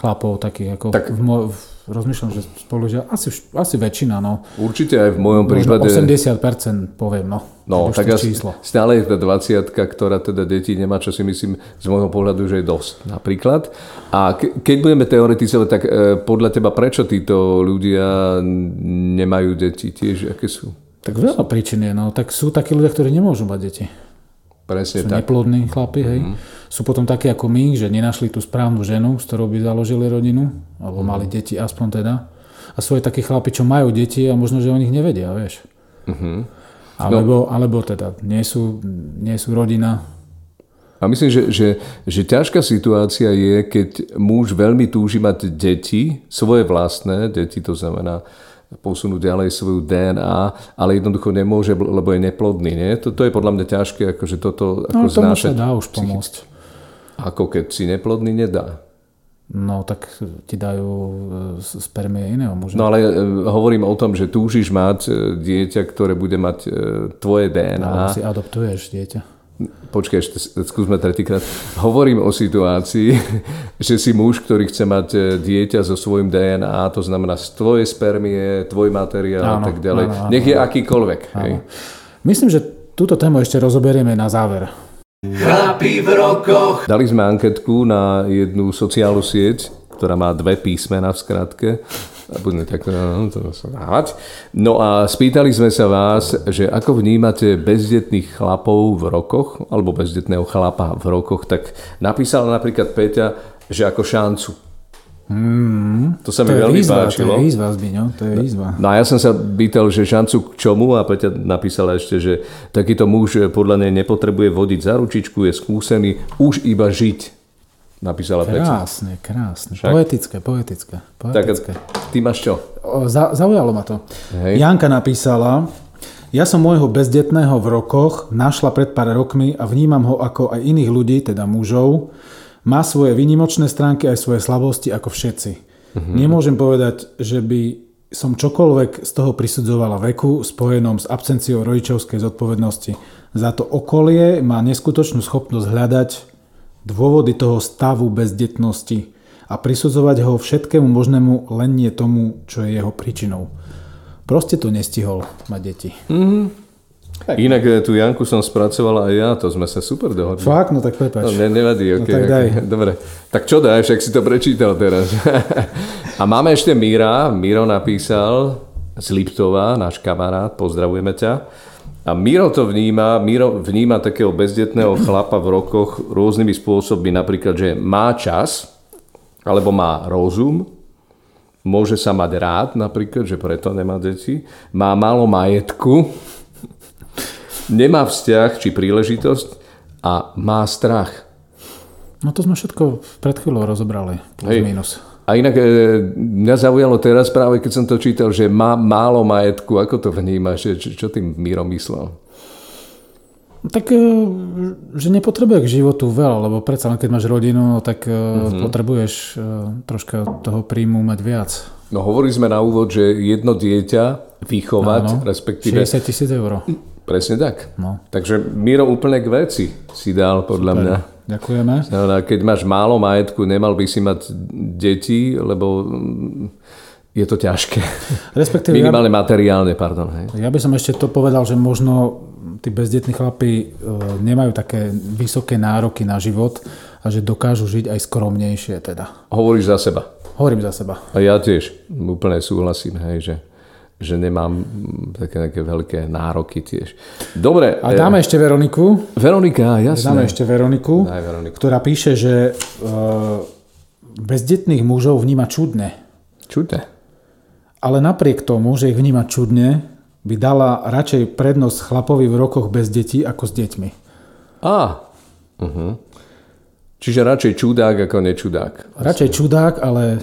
Speaker 2: Chlapov takých, ako
Speaker 1: Tak-
Speaker 2: v mo- v, rozmýšľam, že spolužia, asi, asi väčšina, no.
Speaker 1: Určite aj v mojom
Speaker 2: Možno
Speaker 1: prípade...
Speaker 2: 80% poviem, no.
Speaker 1: No, tak asi
Speaker 2: číslo.
Speaker 1: stále je tá 20 ktorá teda deti nemá, čo si myslím z môjho pohľadu, že je dosť napríklad. A ke, keď budeme teoretizovať, tak e, podľa teba prečo títo ľudia nemajú deti tiež? Aké sú?
Speaker 2: Tak veľa príčin je, no. Tak sú takí ľudia, ktorí nemôžu mať deti.
Speaker 1: Presne
Speaker 2: Sú
Speaker 1: tak.
Speaker 2: neplodní chlapi, hej. Sú potom takí ako my, že nenašli tú správnu ženu, s ktorou by založili rodinu, alebo mali deti aspoň teda. A sú aj takí chlapi, čo majú deti a možno, že o nich nevedia, vieš. Alebo, alebo teda nie sú, nie sú rodina.
Speaker 1: A myslím, že, že, že ťažká situácia je, keď muž veľmi túži mať deti, svoje vlastné deti, to znamená posunúť ďalej svoju DNA, ale jednoducho nemôže, lebo je neplodný. Nie? To, to je podľa mňa ťažké, akože toto ako
Speaker 2: No tomu sa dá už pomôcť.
Speaker 1: Ako keď si neplodný, nedá.
Speaker 2: No tak ti dajú e, spermie iného muža.
Speaker 1: No ale e, hovorím o tom, že túžiš mať e, dieťa, ktoré bude mať tvoje DNA.
Speaker 2: si adoptuješ dieťa.
Speaker 1: Počkaj, ešte skúsme tretíkrát. Hovorím o situácii, že si muž, ktorý chce mať e, dieťa so svojím DNA, to znamená z tvojej spermie, tvoj materiál a
Speaker 2: Áno,
Speaker 1: tak ďalej.
Speaker 2: áno, áno,
Speaker 1: Nech je akýkoľvek. Hej.
Speaker 2: Myslím, že túto tému ešte rozoberieme na záver.
Speaker 3: Chlapi v rokoch.
Speaker 1: Dali sme anketku na jednu sociálnu sieť, ktorá má dve písmena v skratke. Budeme tak no, to sa dávať. No a spýtali sme sa vás, že ako vnímate bezdetných chlapov v rokoch, alebo bezdetného chlapa v rokoch, tak napísala napríklad Peťa, že ako šancu. to sa mi
Speaker 2: To
Speaker 1: veľmi
Speaker 2: výzva,
Speaker 1: páčilo.
Speaker 2: to je výzva, Zbiňo, to je výzva.
Speaker 1: No a ja som sa pýtal, že šancu k čomu a Peťa napísala ešte, že takýto muž podľa nej nepotrebuje vodiť za ručičku, je skúsený už iba žiť. Napísala Peťa.
Speaker 2: Krásne, krásne.
Speaker 1: Však.
Speaker 2: Poetické, poetické.
Speaker 1: Tak
Speaker 2: poetické.
Speaker 1: ty máš čo?
Speaker 2: O, za, zaujalo ma to.
Speaker 1: Hej.
Speaker 2: Janka napísala, ja som môjho bezdetného v rokoch našla pred pár rokmi a vnímam ho ako aj iných ľudí, teda mužov. Má svoje výnimočné stránky aj svoje slabosti ako všetci.
Speaker 1: Mhm.
Speaker 2: Nemôžem povedať, že by som čokoľvek z toho prisudzovala veku spojenom s absenciou rodičovskej zodpovednosti. Za to okolie má neskutočnú schopnosť hľadať dôvody toho stavu bezdetnosti a prisudzovať ho všetkému možnému len nie tomu, čo je jeho príčinou. Proste to nestihol mať deti.
Speaker 1: Inak e, tú Janku som spracovala aj ja, to sme sa super dohodli.
Speaker 2: Fakt? No tak
Speaker 1: No,
Speaker 2: prepač.
Speaker 1: ne, nevadí, okay,
Speaker 2: tak daj.
Speaker 1: okay. Dobre, tak čo dáš, však si to prečítal teraz. A máme ešte Míra. Miro napísal z Liptova, náš kamarát, pozdravujeme ťa. A Miro to vníma, Miro vníma takého bezdetného chlapa v rokoch rôznymi spôsobmi, napríklad, že má čas, alebo má rozum, môže sa mať rád, napríklad, že preto nemá deti, má málo majetku, nemá vzťah či príležitosť a má strach.
Speaker 2: No to sme všetko pred chvíľou rozobrali. Plus
Speaker 1: Hej.
Speaker 2: minus.
Speaker 1: A inak e, mňa zaujalo teraz práve, keď som to čítal, že má málo majetku. Ako to vnímaš? Čo, čo tým Miro myslel?
Speaker 2: No Tak, e, že nepotrebuje k životu veľa, lebo predsa len keď máš rodinu, tak mm-hmm. potrebuješ troška toho príjmu mať viac.
Speaker 1: No hovorili sme na úvod, že jedno dieťa vychovať,
Speaker 2: Áno,
Speaker 1: respektíve...
Speaker 2: 60 tisíc eur.
Speaker 1: Presne tak.
Speaker 2: No.
Speaker 1: Takže Miro úplne k veci si dal, podľa mňa.
Speaker 2: Ďakujeme.
Speaker 1: Keď máš málo majetku, nemal by si mať deti, lebo mm, je to ťažké.
Speaker 2: Respektíve ja,
Speaker 1: Minimálne materiálne, pardon. Hej.
Speaker 2: ja by som ešte to povedal, že možno tí bezdetní chlapi e, nemajú také vysoké nároky na život a že dokážu žiť aj skromnejšie teda.
Speaker 1: Hovoríš za seba.
Speaker 2: Hovorím za seba.
Speaker 1: A ja tiež úplne súhlasím, hej, že, že nemám mm, také nejaké veľké nároky tiež. Dobre,
Speaker 2: A dáme ešte Veroniku.
Speaker 1: Veronika,
Speaker 2: Dáme
Speaker 1: jasné.
Speaker 2: ešte Veroniku,
Speaker 1: Daj Veroniku.
Speaker 2: ktorá píše, že e, bezdetných mužov vníma čudne.
Speaker 1: Čudne.
Speaker 2: Ale napriek tomu, že ich vníma čudne, by dala radšej prednosť chlapovi v rokoch bez detí ako s deťmi.
Speaker 1: Á, uh-huh. Čiže radšej čudák ako nečudák.
Speaker 2: Radšej čudák, ale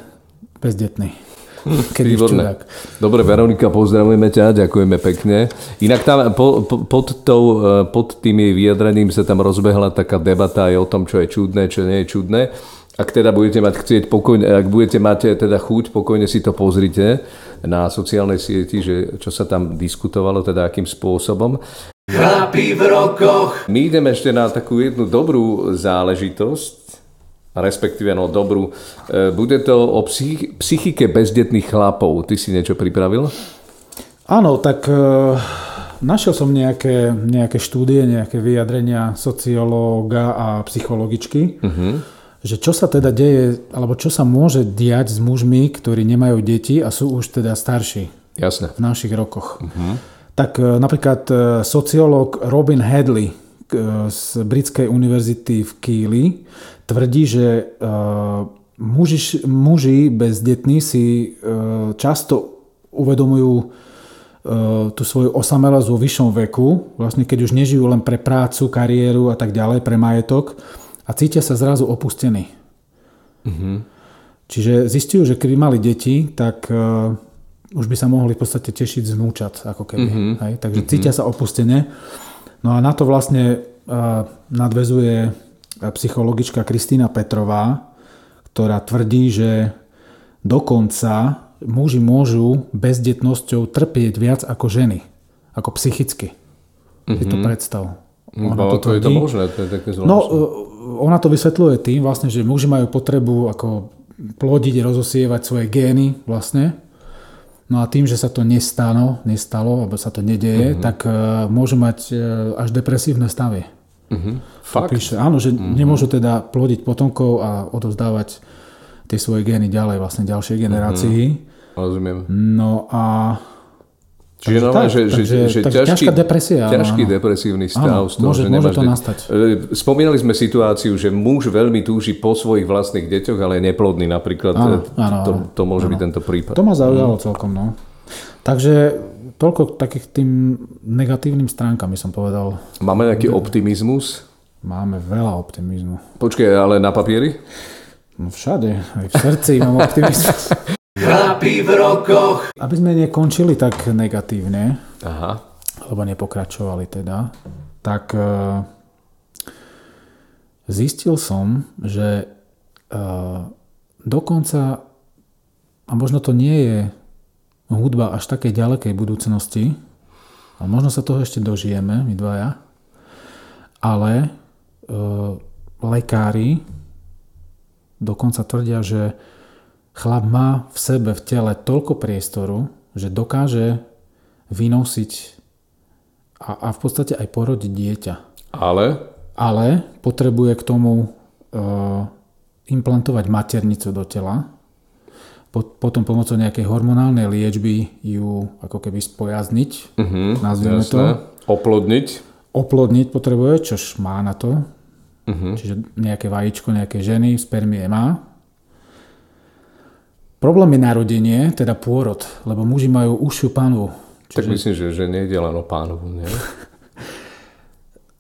Speaker 2: bezdetný.
Speaker 1: Keď čudák. Dobre, Veronika, pozdravujeme ťa, ďakujeme pekne. Inak tam po, po, pod, tou, e, pod tým jej vyjadrením sa tam rozbehla taká debata aj o tom, čo je čudné, čo nie je čudné. Ak teda budete mať chcieť pokojne, ak budete mať teda chuť, pokojne si to pozrite na sociálnej sieti, že čo sa tam diskutovalo, teda akým spôsobom.
Speaker 3: Chlapi v rokoch.
Speaker 1: My ideme ešte na takú jednu dobrú záležitosť, respektíve no dobrú. E, bude to o psych- psychike bezdetných chlapov. Ty si niečo pripravil?
Speaker 2: Áno, tak e, našiel som nejaké, nejaké štúdie, nejaké vyjadrenia sociológa a psychologičky, uh-huh. že čo sa teda deje, alebo čo sa môže diať s mužmi, ktorí nemajú deti a sú už teda starší
Speaker 1: Jasne.
Speaker 2: v našich rokoch. Uh-huh. Tak e, napríklad sociológ Robin Hadley z Britskej univerzity v Keely tvrdí, že muži, muži bezdetní si často uvedomujú tú svoju osamelosť vo vyššom veku, vlastne keď už nežijú len pre prácu, kariéru a tak ďalej, pre majetok a cítia sa zrazu opustení. Mm-hmm. Čiže zistujú, že keby mali deti, tak už by sa mohli v podstate tešiť z vnúčat, ako keby. Mm-hmm. Hej? Takže mm-hmm. cítia sa opustene. No a na to vlastne uh, nadvezuje psychologička Kristýna Petrová, ktorá tvrdí, že dokonca muži môžu bezdetnosťou trpieť viac ako ženy. Ako psychicky. Mm-hmm. Si to mhm. predstav.
Speaker 1: Ona no, to, tvrdí. je to možné, to je také zvláštne.
Speaker 2: No, ona to vysvetľuje tým vlastne, že muži majú potrebu ako plodiť, rozosievať svoje gény vlastne No a tým, že sa to nestalo, nestalo alebo sa to nedeje, uh-huh. tak uh, môžu mať uh, až depresívne stavy.
Speaker 1: Uh-huh. Fakt?
Speaker 2: Píše, áno, že uh-huh. nemôžu teda plodiť potomkov a odovzdávať tie svoje gény ďalej vlastne ďalšej generácii.
Speaker 1: Uh-huh. Rozumiem.
Speaker 2: No a
Speaker 1: Čiže no, že, takže, že, že
Speaker 2: takže ťažký, ťažká depresia.
Speaker 1: Ťažký áno. depresívny stav.
Speaker 2: Áno, z toho, môže, že môže to de- nastať.
Speaker 1: E, spomínali sme situáciu, že muž veľmi túži po svojich vlastných deťoch, ale je neplodný napríklad.
Speaker 2: Áno, e, áno,
Speaker 1: to, to môže áno. byť tento prípad.
Speaker 2: To ma zaujalo mm. celkom. No. Takže toľko takých tým negatívnym stránkam by som povedal.
Speaker 1: Máme nejaký optimizmus?
Speaker 2: Máme veľa optimizmu.
Speaker 1: Počkej, ale na papieri?
Speaker 2: No všade, aj v srdci mám optimizmus.
Speaker 3: Chlapi v rokoch.
Speaker 2: Aby sme nekončili tak negatívne,
Speaker 1: Aha.
Speaker 2: alebo nepokračovali teda, tak uh, zistil som, že uh, dokonca, a možno to nie je hudba až takej ďalekej budúcnosti, a možno sa toho ešte dožijeme, my dvaja, ale uh, lekári dokonca tvrdia, že Chlap má v sebe, v tele toľko priestoru, že dokáže vynosiť a, a v podstate aj porodiť dieťa.
Speaker 1: Ale?
Speaker 2: Ale potrebuje k tomu e, implantovať maternicu do tela, potom pomocou nejakej hormonálnej liečby ju ako keby spojazniť,
Speaker 1: uh-huh,
Speaker 2: nazvieme jasné. to.
Speaker 1: Oplodniť.
Speaker 2: Oplodniť potrebuje, čož má na to. Uh-huh. Čiže nejaké vajíčko, nejaké ženy, spermie má. Problém je narodenie, teda pôrod, lebo muži majú užšiu pánvu.
Speaker 1: Čiže... Tak myslím, že, že nejde len o pánvu, nie?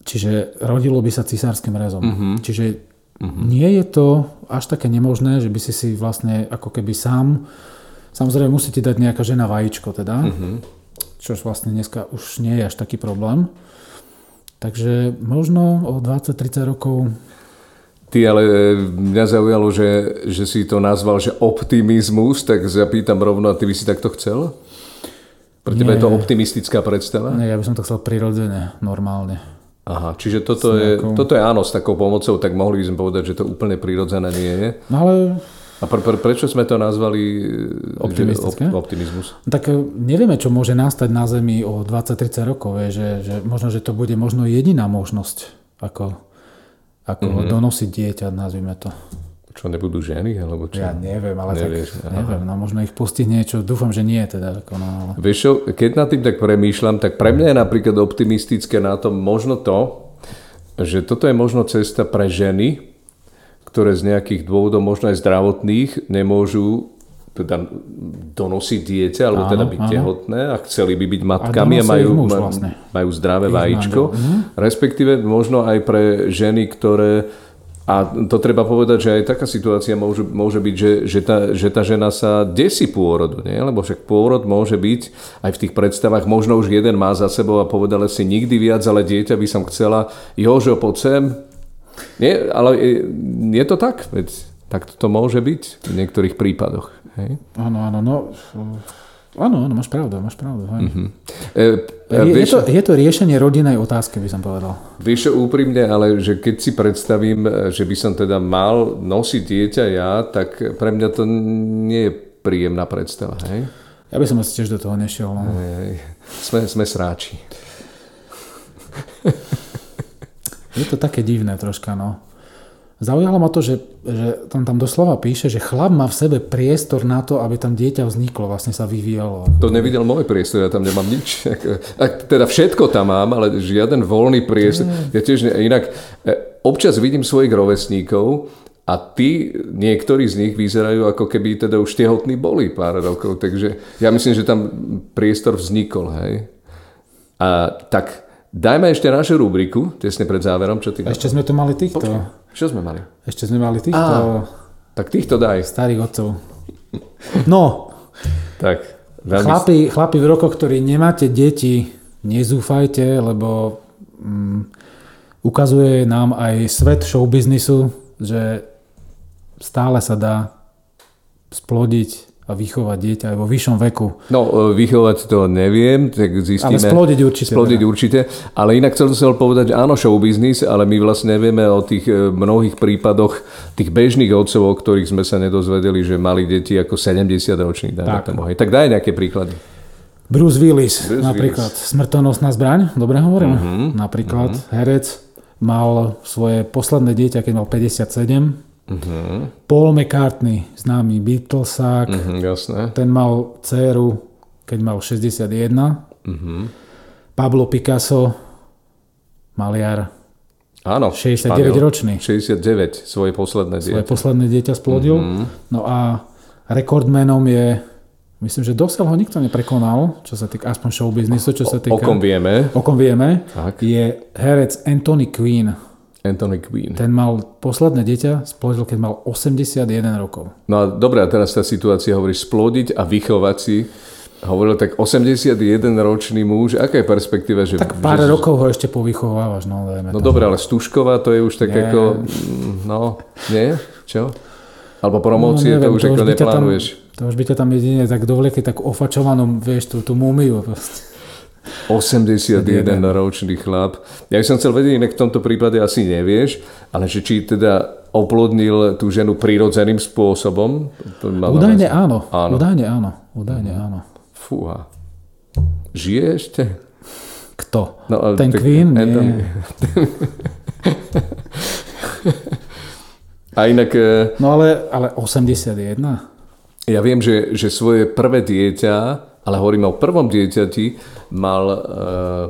Speaker 2: Čiže rodilo by sa cisárským rezom. Uh-huh. Čiže uh-huh. nie je to až také nemožné, že by si si vlastne ako keby sám, samozrejme musí ti dať nejaká žena vajíčko teda, uh-huh. čo vlastne dneska už nie je až taký problém. Takže možno o 20-30 rokov
Speaker 1: Ty ale e, mňa zaujalo, že, že si to nazval, že optimizmus, tak zapýtam rovno, a ty by si takto chcel? Pre teba je to optimistická predstava?
Speaker 2: Nie, ja by som to chcel prirodzene, normálne.
Speaker 1: Aha, čiže toto je, nejakou... toto je áno, s takou pomocou, tak mohli by sme povedať, že to úplne prirodzené nie je.
Speaker 2: No ale...
Speaker 1: A pre, pre, prečo sme to nazvali
Speaker 2: e, Optimistické?
Speaker 1: Op, optimizmus?
Speaker 2: Tak e, nevieme, čo môže nastať na Zemi o 20-30 rokov. Je, že, že možno, že to bude možno jediná možnosť, ako ako mm-hmm. donosiť dieťa, nazvime to.
Speaker 1: Čo nebudú ženy? Alebo čo?
Speaker 2: Ja neviem, ale Nevieš, tak, neviem, no možno ich postihne niečo, dúfam, že nie teda. Ako, no, ale...
Speaker 1: Vieš čo, keď nad tým tak premýšľam, tak pre mňa je napríklad optimistické na tom možno to, že toto je možno cesta pre ženy, ktoré z nejakých dôvodov, možno aj zdravotných, nemôžu teda donosiť dieťa, alebo
Speaker 2: Áno,
Speaker 1: teda byť
Speaker 2: áno.
Speaker 1: tehotné a chceli by byť matkami a,
Speaker 2: donosí
Speaker 1: majú,
Speaker 2: muž vlastne.
Speaker 1: majú zdravé
Speaker 2: Ich
Speaker 1: vajíčko.
Speaker 2: Mhm.
Speaker 1: Respektíve možno aj pre ženy, ktoré a to treba povedať, že aj taká situácia môže, môže byť, že, že, tá, že tá žena sa desí pôrodu, nie? lebo však pôrod môže byť aj v tých predstavách, možno už jeden má za sebou a povedala si nikdy viac, ale dieťa by som chcela, Jožo, poď sem. Nie, ale je, je to tak, veď tak to môže byť v niektorých prípadoch. Hej?
Speaker 2: Áno, áno, no... Áno, áno, máš pravdu, máš pravdu. Hej.
Speaker 1: E, e,
Speaker 2: Je, je,
Speaker 1: vieš,
Speaker 2: to, je to riešenie rodinej otázky, by som povedal.
Speaker 1: vieš úprimne, ale že keď si predstavím, e, že by som teda mal nosiť dieťa ja, tak pre mňa to nie je príjemná predstava. Hej?
Speaker 2: Ja by som asi tiež do toho nešiel. No.
Speaker 1: Hej. Sme, sme sráči.
Speaker 2: Je to také divné troška, no. Zaujalo ma to, že, že tam, tam doslova píše, že chlap má v sebe priestor na to, aby tam dieťa vzniklo, vlastne sa vyvíjalo.
Speaker 1: To nevidel môj priestor, ja tam nemám nič. Ak, teda všetko tam mám, ale žiaden voľný priestor. Ja tiež ne, inak e, občas vidím svojich rovesníkov a tí, niektorí z nich vyzerajú ako keby teda už tehotní boli pár rokov, takže ja myslím, že tam priestor vznikol, hej. A tak dajme ešte našu rubriku, tesne pred záverom, čo ty
Speaker 2: A ešte sme tu mali týchto.
Speaker 1: Čo sme mali?
Speaker 2: Ešte sme mali týchto
Speaker 1: Á. Tak týchto daj.
Speaker 2: starých otcov. No,
Speaker 1: Tak, veľmi...
Speaker 2: chlapi, chlapi v rokoch, ktorí nemáte deti, nezúfajte, lebo mm, ukazuje nám aj svet showbiznisu, že stále sa dá splodiť a vychovať dieťa aj vo vyššom veku.
Speaker 1: No, e, vychovať to neviem, tak zistíme.
Speaker 2: Ale splodiť určite.
Speaker 1: Splodiť
Speaker 2: teda.
Speaker 1: určite. Ale inak chcel som povedať, áno, show business, ale my vlastne nevieme o tých e, mnohých prípadoch tých bežných otcov, o ktorých sme sa nedozvedeli, že mali deti ako 70 roční. Tak.
Speaker 2: Tak.
Speaker 1: Tomu. Hej. tak daj nejaké príklady.
Speaker 2: Bruce Willis,
Speaker 1: Bruce
Speaker 2: napríklad. Smrtonosná zbraň, dobre hovorím?
Speaker 1: Mhm,
Speaker 2: Napríklad herec mal svoje posledné dieťa, keď mal 57. Paul McCartney, známy Beatlesák,
Speaker 1: jasné.
Speaker 2: ten mal dceru, keď mal 61.
Speaker 1: Mhm.
Speaker 2: Pablo Picasso, maliar,
Speaker 1: Áno.
Speaker 2: 69
Speaker 1: Španiel.
Speaker 2: ročný.
Speaker 1: 69, svoje posledné
Speaker 2: svoje
Speaker 1: dieťa.
Speaker 2: posledné dieťa splodil.
Speaker 1: Mhm.
Speaker 2: No a rekordmenom je, myslím, že dosiaľ ho nikto neprekonal, čo sa týka aspoň showbiznisu, čo sa týka...
Speaker 1: O kom vieme?
Speaker 2: o kom vieme,
Speaker 1: Tak.
Speaker 2: je herec Anthony Quinn.
Speaker 1: Anthony Quinn.
Speaker 2: Ten mal posledné dieťa, splodil, keď mal 81 rokov.
Speaker 1: No a dobre, a teraz tá situácia hovorí splodiť a vychovať si. Hovoril tak 81-ročný muž, aká je perspektíva, že...
Speaker 2: Tak pár
Speaker 1: že,
Speaker 2: rokov ho ešte povychovávaš, no dajme
Speaker 1: No
Speaker 2: to.
Speaker 1: dobre, ale Stužková to je už tak
Speaker 2: Nie.
Speaker 1: ako... mm, No, nie? Čo? Alebo promócie
Speaker 2: No,
Speaker 1: to
Speaker 2: neviem,
Speaker 1: už ako
Speaker 2: by ťa tam,
Speaker 1: neplánuješ.
Speaker 2: to už by ťa tam jedine tak dovliekli tak ofačovanom, vieš, tú, tú múmiu. proste.
Speaker 1: 81 ročný chlap. Ja by som chcel vedieť, inak v tomto prípade asi nevieš, ale že či teda oplodnil tú ženu prirodzeným spôsobom. To
Speaker 2: Údajne áno,
Speaker 1: Áno.
Speaker 2: údajne áno, údajne áno.
Speaker 1: Fúha. Žije ešte?
Speaker 2: Kto?
Speaker 1: No, ale
Speaker 2: Ten
Speaker 1: tak-
Speaker 2: Queen? Nie.
Speaker 1: A inak e,
Speaker 2: No ale, ale 81?
Speaker 1: ja viem, že, že svoje prvé dieťa, ale hovoríme o prvom dieťati, mal uh,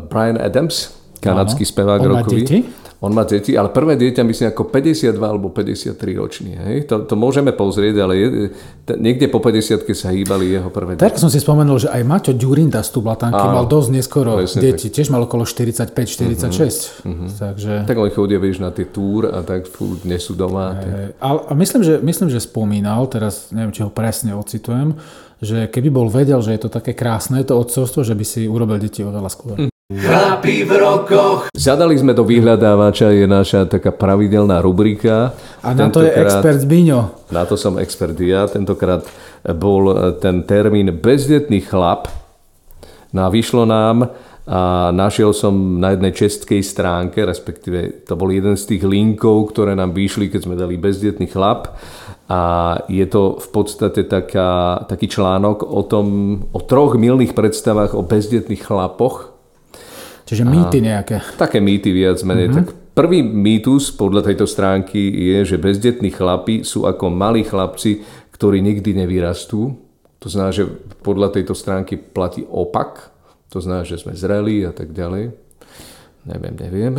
Speaker 1: Brian Adams, kanadský
Speaker 2: Áno.
Speaker 1: spevák
Speaker 2: On má
Speaker 1: rokový.
Speaker 2: deti?
Speaker 1: On má deti, ale prvé dieťa myslím ako 52 alebo 53 ročný. Hej? To, to môžeme pozrieť, ale je, t- niekde po 50 sa hýbali jeho prvé deti.
Speaker 2: Tak som si spomenul, že aj Maťo Ďurinda z Tublatanky
Speaker 1: Áno.
Speaker 2: mal dosť neskoro deti. Tiež mal okolo 45-46. Takže...
Speaker 1: Tak oni chodia, vieš, na tie túr a tak fú, nie sú doma. tak-
Speaker 2: A, a myslím, že, myslím, že spomínal, teraz neviem, či ho presne ocitujem, že keby bol vedel, že je to také krásne, to odcovstvo, že by si urobil deti oveľa skôr.
Speaker 3: Chlapi v rokoch.
Speaker 1: Zadali sme do vyhľadávača, je naša taká pravidelná rubrika.
Speaker 2: A na to je
Speaker 1: Tentokrát-
Speaker 2: expert Zbiňo.
Speaker 1: Na to som expert ja. Tentokrát bol ten termín bezdetný chlap. No a vyšlo nám a našiel som na jednej českej stránke, respektíve to bol jeden z tých linkov, ktoré nám vyšli, keď sme dali bezdetný chlap. A je to v podstate taká, taký článok o, tom, o troch milných predstavách o bezdetných chlapoch,
Speaker 2: Čiže mýty nejaké.
Speaker 1: Také mýty viac menej. Mm-hmm. Tak prvý mýtus podľa tejto stránky je, že bezdetní chlapi sú ako malí chlapci, ktorí nikdy nevyrastú. To znamená, že podľa tejto stránky platí opak. To znamená, že sme zreli a tak ďalej. Neviem, neviem.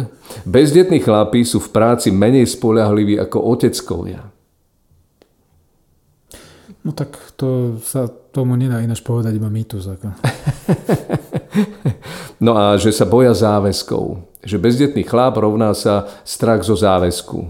Speaker 1: Bezdetní chlapi sú v práci menej spoľahliví ako oteckovia.
Speaker 2: No tak to sa tomu nedá ináč povedať iba mýtus. Ako.
Speaker 1: no a že sa boja záväzkov. Že bezdetný chlap rovná sa strach zo záväzku.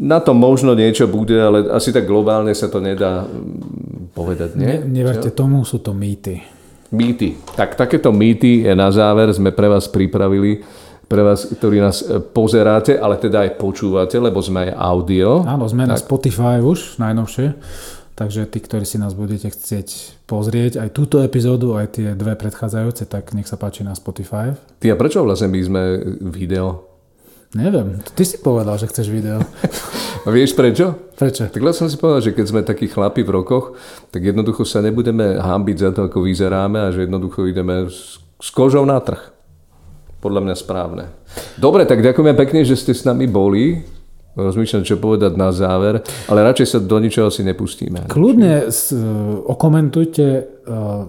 Speaker 1: Na to možno niečo bude, ale asi tak globálne sa to nedá mm, povedať. Nie?
Speaker 2: Ne, neverte tomu, sú to mýty.
Speaker 1: Mýty. Tak takéto mýty na záver sme pre vás pripravili pre vás, ktorí nás e, pozeráte, ale teda aj počúvate, lebo sme aj audio.
Speaker 2: Áno, sme tak. na Spotify už najnovšie. Takže tí, ktorí si nás budete chcieť pozrieť aj túto epizódu, aj tie dve predchádzajúce, tak nech sa páči na Spotify.
Speaker 1: Ty a prečo vlastne my sme video?
Speaker 2: Neviem, ty si povedal, že chceš video.
Speaker 1: A vieš prečo?
Speaker 2: Prečo?
Speaker 1: Tak som si povedal, že keď sme takí chlapi v rokoch, tak jednoducho sa nebudeme hámbiť za to, ako vyzeráme a že jednoducho ideme s, s kožou na trh. Podľa mňa správne. Dobre, tak ďakujeme pekne, že ste s nami boli rozmýšľam, čo povedať na záver, ale radšej sa do ničoho si nepustíme.
Speaker 2: Kľudne s, okomentujte uh,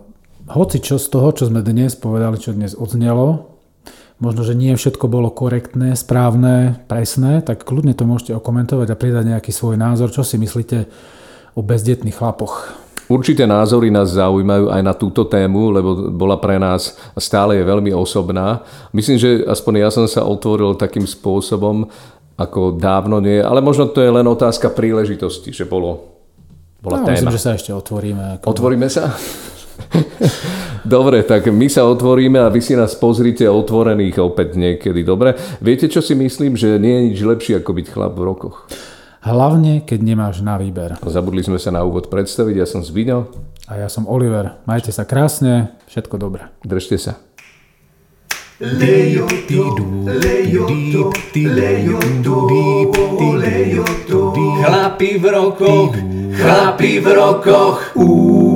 Speaker 2: hoci čo z toho, čo sme dnes povedali, čo dnes odznelo. Možno, že nie všetko bolo korektné, správne, presné, tak kľudne to môžete okomentovať a pridať nejaký svoj názor. Čo si myslíte o bezdetných chlapoch?
Speaker 1: Určité názory nás zaujímajú aj na túto tému, lebo bola pre nás stále je veľmi osobná. Myslím, že aspoň ja som sa otvoril takým spôsobom, ako dávno nie, ale možno to je len otázka príležitosti, že bolo, bola no, téma.
Speaker 2: Myslím, že sa ešte otvoríme.
Speaker 1: Ako... Otvoríme sa? Dobre, tak my sa otvoríme a vy si nás pozrite otvorených opäť niekedy. Dobre, viete, čo si myslím, že nie je nič lepšie ako byť chlap v rokoch?
Speaker 2: Hlavne, keď nemáš na výber.
Speaker 1: Zabudli sme sa na úvod predstaviť, ja som Zbiňo.
Speaker 2: A ja som Oliver. Majte sa krásne, všetko dobré.
Speaker 1: Držte sa.
Speaker 3: Chlapi v rokoch, chlapi v rokoch, uh.